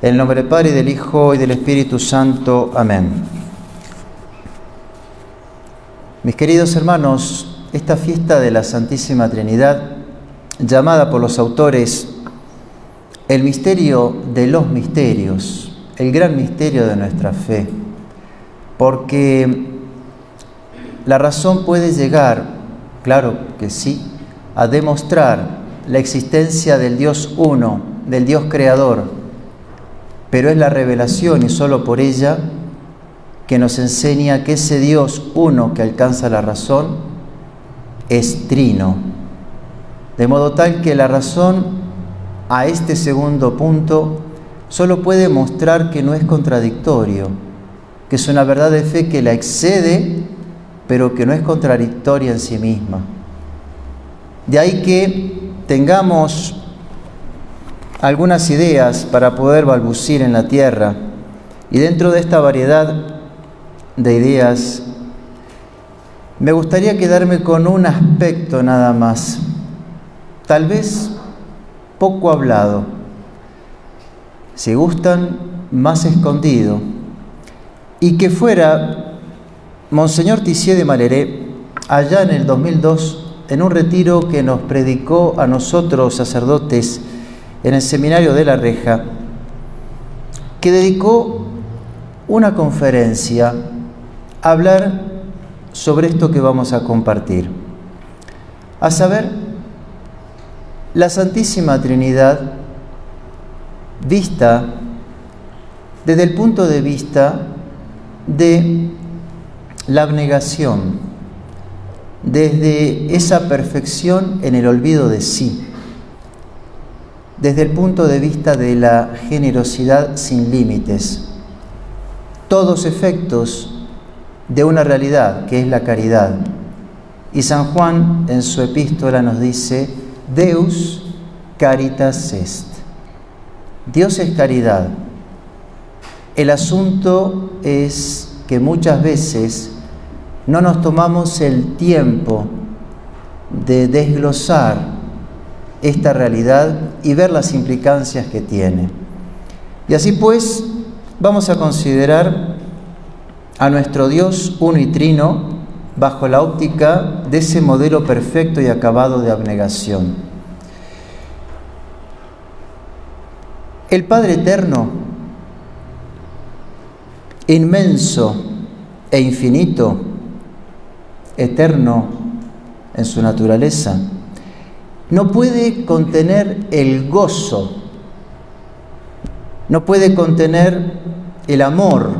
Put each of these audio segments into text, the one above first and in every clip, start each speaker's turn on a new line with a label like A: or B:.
A: En el nombre del Padre, y del Hijo, y del Espíritu Santo. Amén. Mis queridos hermanos, esta fiesta de la Santísima Trinidad, llamada por los autores el misterio de los misterios, el gran misterio de nuestra fe, porque la razón puede llegar, claro que sí, a demostrar la existencia del Dios uno, del Dios creador, pero es la revelación y solo por ella que nos enseña que ese Dios uno que alcanza la razón es trino. De modo tal que la razón a este segundo punto solo puede mostrar que no es contradictorio, que es una verdad de fe que la excede, pero que no es contradictoria en sí misma. De ahí que tengamos algunas ideas para poder balbucir en la tierra. Y dentro de esta variedad de ideas, me gustaría quedarme con un aspecto nada más, tal vez poco hablado, si gustan, más escondido, y que fuera Monseñor Tissier de Maleré, allá en el 2002, en un retiro que nos predicó a nosotros sacerdotes, en el seminario de La Reja, que dedicó una conferencia a hablar sobre esto que vamos a compartir. A saber, la Santísima Trinidad vista desde el punto de vista de la abnegación, desde esa perfección en el olvido de sí desde el punto de vista de la generosidad sin límites. Todos efectos de una realidad que es la caridad. Y San Juan en su epístola nos dice, Deus caritas est. Dios es caridad. El asunto es que muchas veces no nos tomamos el tiempo de desglosar esta realidad y ver las implicancias que tiene. Y así pues, vamos a considerar a nuestro Dios uno y trino bajo la óptica de ese modelo perfecto y acabado de abnegación. El Padre Eterno, inmenso e infinito, eterno en su naturaleza, no puede contener el gozo, no puede contener el amor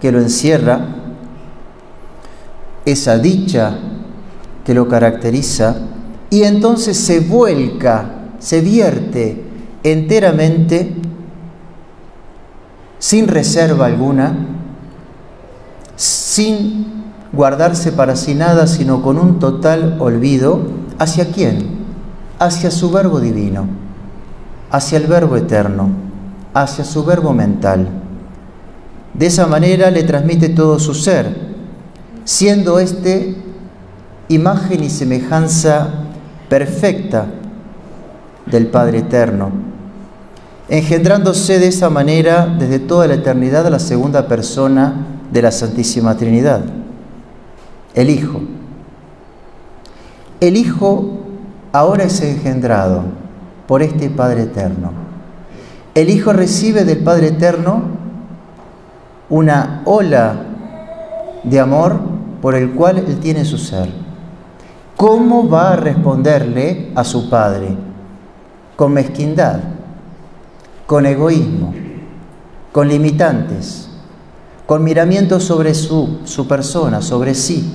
A: que lo encierra, esa dicha que lo caracteriza, y entonces se vuelca, se vierte enteramente, sin reserva alguna, sin guardarse para sí nada, sino con un total olvido, ¿hacia quién? Hacia su verbo divino, hacia el verbo eterno, hacia su verbo mental. De esa manera le transmite todo su ser, siendo éste imagen y semejanza perfecta del Padre Eterno, engendrándose de esa manera desde toda la eternidad a la segunda persona de la Santísima Trinidad, el Hijo. El Hijo ahora es engendrado por este Padre Eterno. El Hijo recibe del Padre Eterno una ola de amor por el cual Él tiene su ser. ¿Cómo va a responderle a su Padre? Con mezquindad, con egoísmo, con limitantes, con miramientos sobre su, su persona, sobre sí.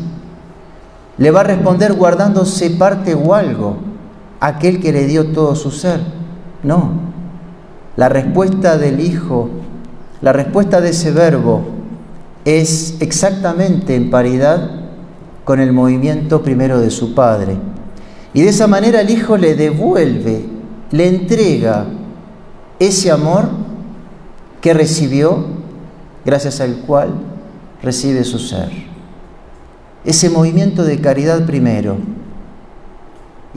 A: Le va a responder guardándose parte o algo aquel que le dio todo su ser. No. La respuesta del Hijo, la respuesta de ese verbo es exactamente en paridad con el movimiento primero de su Padre. Y de esa manera el Hijo le devuelve, le entrega ese amor que recibió, gracias al cual recibe su ser. Ese movimiento de caridad primero,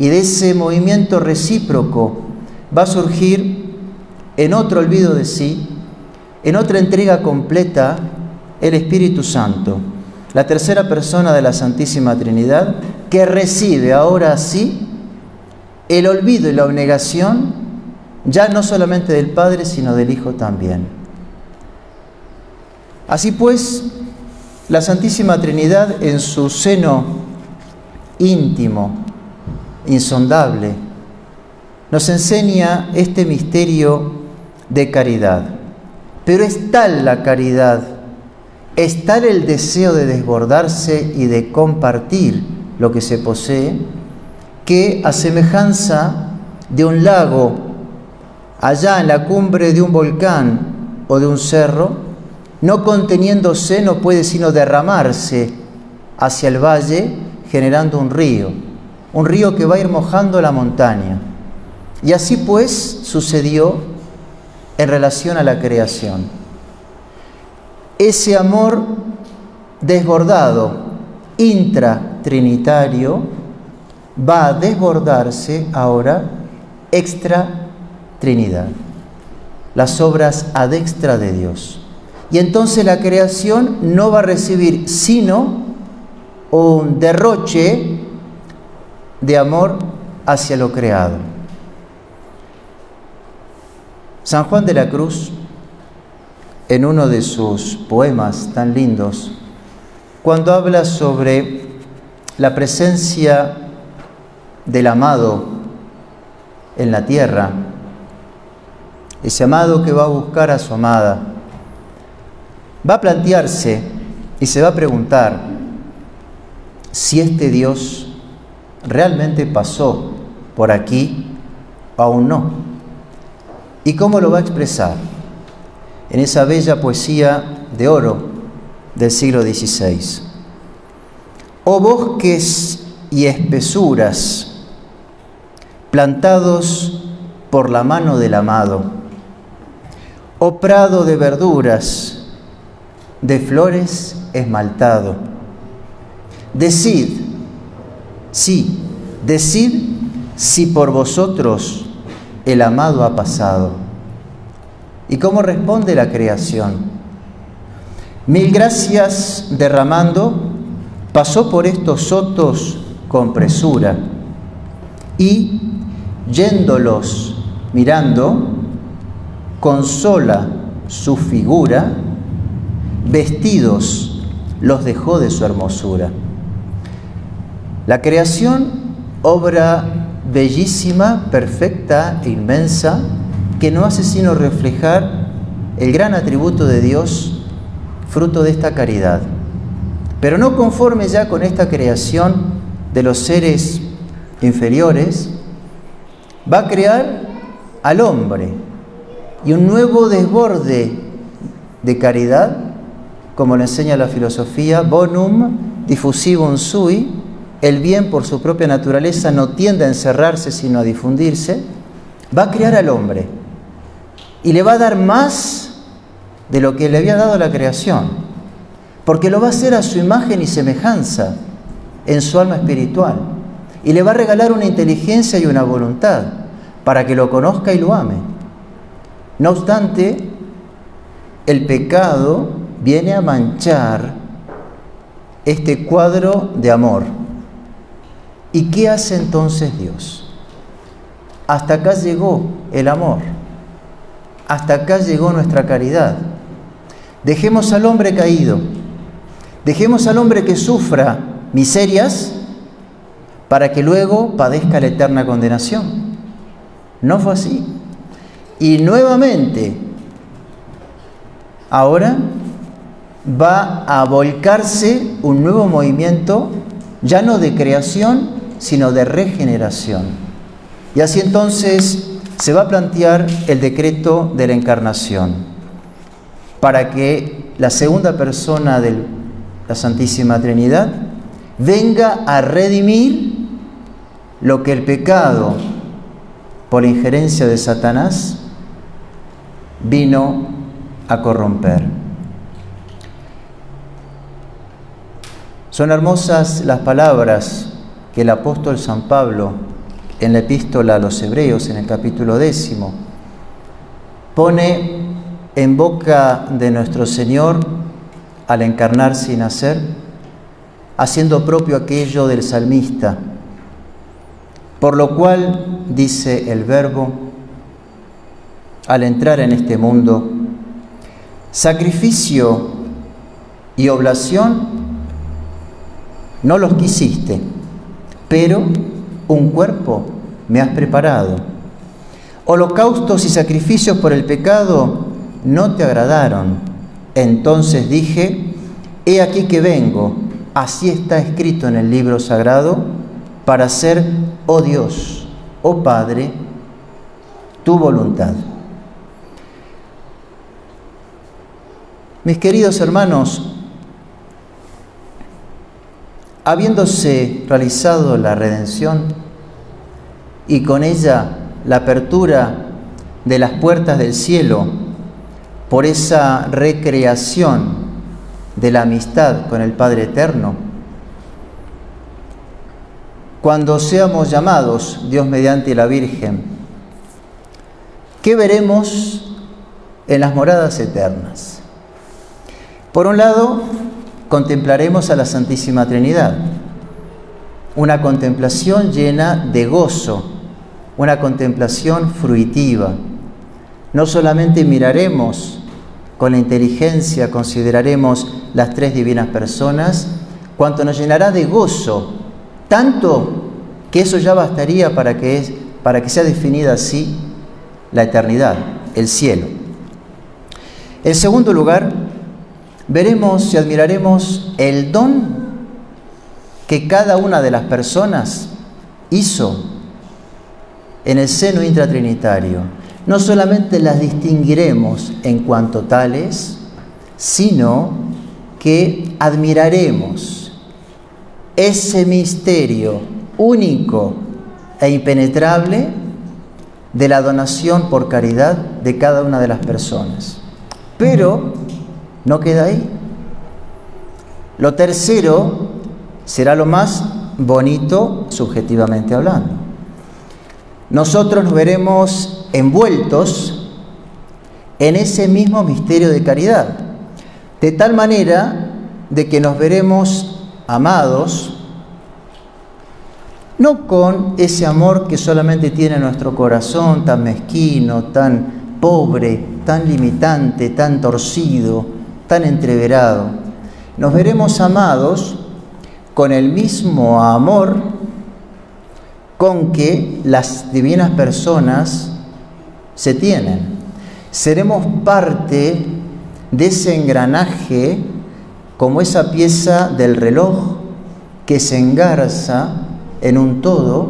A: y de ese movimiento recíproco va a surgir en otro olvido de sí en otra entrega completa, el Espíritu Santo, la tercera persona de la Santísima Trinidad, que recibe ahora sí el olvido y la abnegación ya no solamente del Padre, sino del Hijo también. Así pues, la Santísima Trinidad en su seno íntimo, insondable, nos enseña este misterio de caridad. Pero es tal la caridad, es tal el deseo de desbordarse y de compartir lo que se posee, que a semejanza de un lago allá en la cumbre de un volcán o de un cerro, no conteniéndose no puede sino derramarse hacia el valle generando un río, un río que va a ir mojando la montaña. Y así pues sucedió en relación a la creación. Ese amor desbordado, intratrinitario, va a desbordarse ahora extra Trinidad, las obras adextra de Dios. Y entonces la creación no va a recibir sino un derroche de amor hacia lo creado. San Juan de la Cruz, en uno de sus poemas tan lindos, cuando habla sobre la presencia del amado en la tierra, ese amado que va a buscar a su amada, va a plantearse y se va a preguntar si este Dios realmente pasó por aquí o aún no. ¿Y cómo lo va a expresar? En esa bella poesía de oro del siglo XVI. Oh bosques y espesuras, plantados por la mano del amado. Oh prado de verduras, de flores esmaltado. Decid, sí, decid si por vosotros el amado ha pasado. ¿Y cómo responde la creación? Mil gracias derramando, pasó por estos sotos con presura y yéndolos mirando, consola su figura, vestidos los dejó de su hermosura. La creación, obra bellísima, perfecta e inmensa, que no hace sino reflejar el gran atributo de Dios, fruto de esta caridad. Pero no conforme ya con esta creación de los seres inferiores, va a crear al hombre y un nuevo desborde de caridad, como le enseña la filosofía, bonum diffusivum sui, el bien por su propia naturaleza no tiende a encerrarse sino a difundirse, va a crear al hombre y le va a dar más de lo que le había dado la creación, porque lo va a hacer a su imagen y semejanza en su alma espiritual y le va a regalar una inteligencia y una voluntad para que lo conozca y lo ame. No obstante, el pecado viene a manchar este cuadro de amor. ¿Y qué hace entonces Dios? Hasta acá llegó el amor. Hasta acá llegó nuestra caridad. Dejemos al hombre caído. Dejemos al hombre que sufra miserias para que luego padezca la eterna condenación. No fue así. Y nuevamente, ahora va a volcarse un nuevo movimiento, ya no de creación, sino de regeneración. Y así entonces se va a plantear el decreto de la encarnación, para que la segunda persona de la Santísima Trinidad venga a redimir lo que el pecado, por injerencia de Satanás, vino a corromper. Son hermosas las palabras que el apóstol San Pablo en la epístola a los Hebreos, en el capítulo décimo, pone en boca de nuestro Señor al encarnarse y nacer, haciendo propio aquello del salmista, por lo cual, dice el Verbo, al entrar en este mundo, sacrificio y oblación no los quisiste, pero un cuerpo me has preparado. Holocaustos y sacrificios por el pecado no te agradaron. Entonces dije, he aquí que vengo, así está escrito en el libro sagrado, para hacer, oh Dios, oh Padre, tu voluntad. Mis queridos hermanos, habiéndose realizado la redención y con ella la apertura de las puertas del cielo por esa recreación de la amistad con el Padre Eterno, cuando seamos llamados, Dios mediante la Virgen, ¿qué veremos en las moradas eternas? Por un lado, contemplaremos a la Santísima Trinidad, una contemplación llena de gozo, una contemplación fruitiva. No solamente miraremos con la inteligencia, consideraremos las tres divinas personas, cuanto nos llenará de gozo, tanto que eso ya bastaría para que, para que sea definida así la eternidad, el cielo. En segundo lugar, veremos y admiraremos el don que cada una de las personas hizo en el seno intratrinitario. No solamente las distinguiremos en cuanto tales, sino que admiraremos ese misterio único e impenetrable de la donación por caridad de cada una de las personas. Pero no queda ahí. Lo tercero será lo más bonito subjetivamente hablando. Nosotros nos veremos envueltos en ese mismo misterio de caridad, de tal manera de que nos veremos amados, no con ese amor que solamente tiene nuestro corazón tan mezquino, tan pobre, tan limitante, tan torcido, tan entreverado. Nos veremos amados con el mismo amor con que las divinas personas se tienen. Seremos parte de ese engranaje como esa pieza del reloj que se engarza en un todo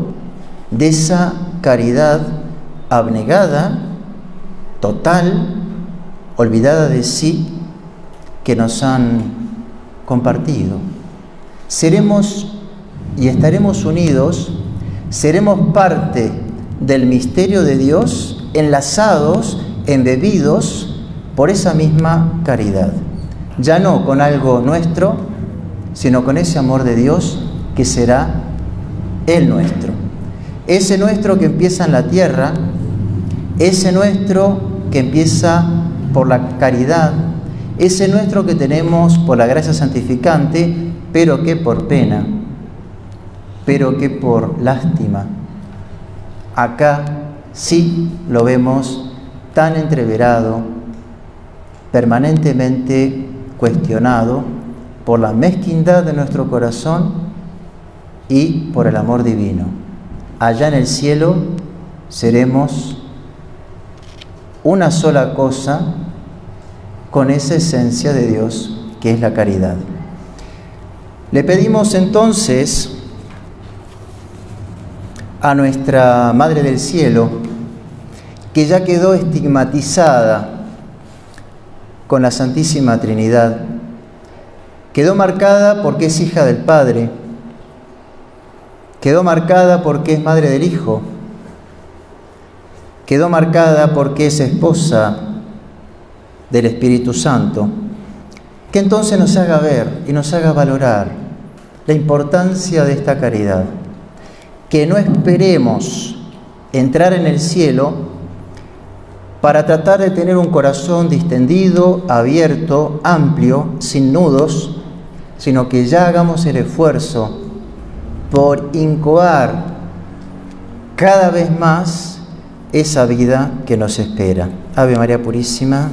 A: de esa caridad abnegada, total, olvidada de sí, que nos han compartido. Seremos y estaremos unidos, seremos parte del misterio de Dios, enlazados, embebidos por esa misma caridad. Ya no con algo nuestro, sino con ese amor de Dios que será el nuestro. Ese nuestro que empieza en la tierra, ese nuestro que empieza por la caridad, ese nuestro que tenemos por la gracia santificante, pero que por pena, pero que por lástima. Acá sí lo vemos tan entreverado, permanentemente cuestionado por la mezquindad de nuestro corazón y por el amor divino. Allá en el cielo seremos una sola cosa con esa esencia de Dios que es la caridad. Le pedimos entonces a nuestra Madre del Cielo, que ya quedó estigmatizada con la Santísima Trinidad, quedó marcada porque es hija del Padre, quedó marcada porque es madre del Hijo, quedó marcada porque es esposa del Espíritu Santo, que entonces nos haga ver y nos haga valorar la importancia de esta caridad. Que no esperemos entrar en el cielo para tratar de tener un corazón distendido, abierto, amplio, sin nudos, sino que ya hagamos el esfuerzo por incoar cada vez más esa vida que nos espera. Ave María Purísima.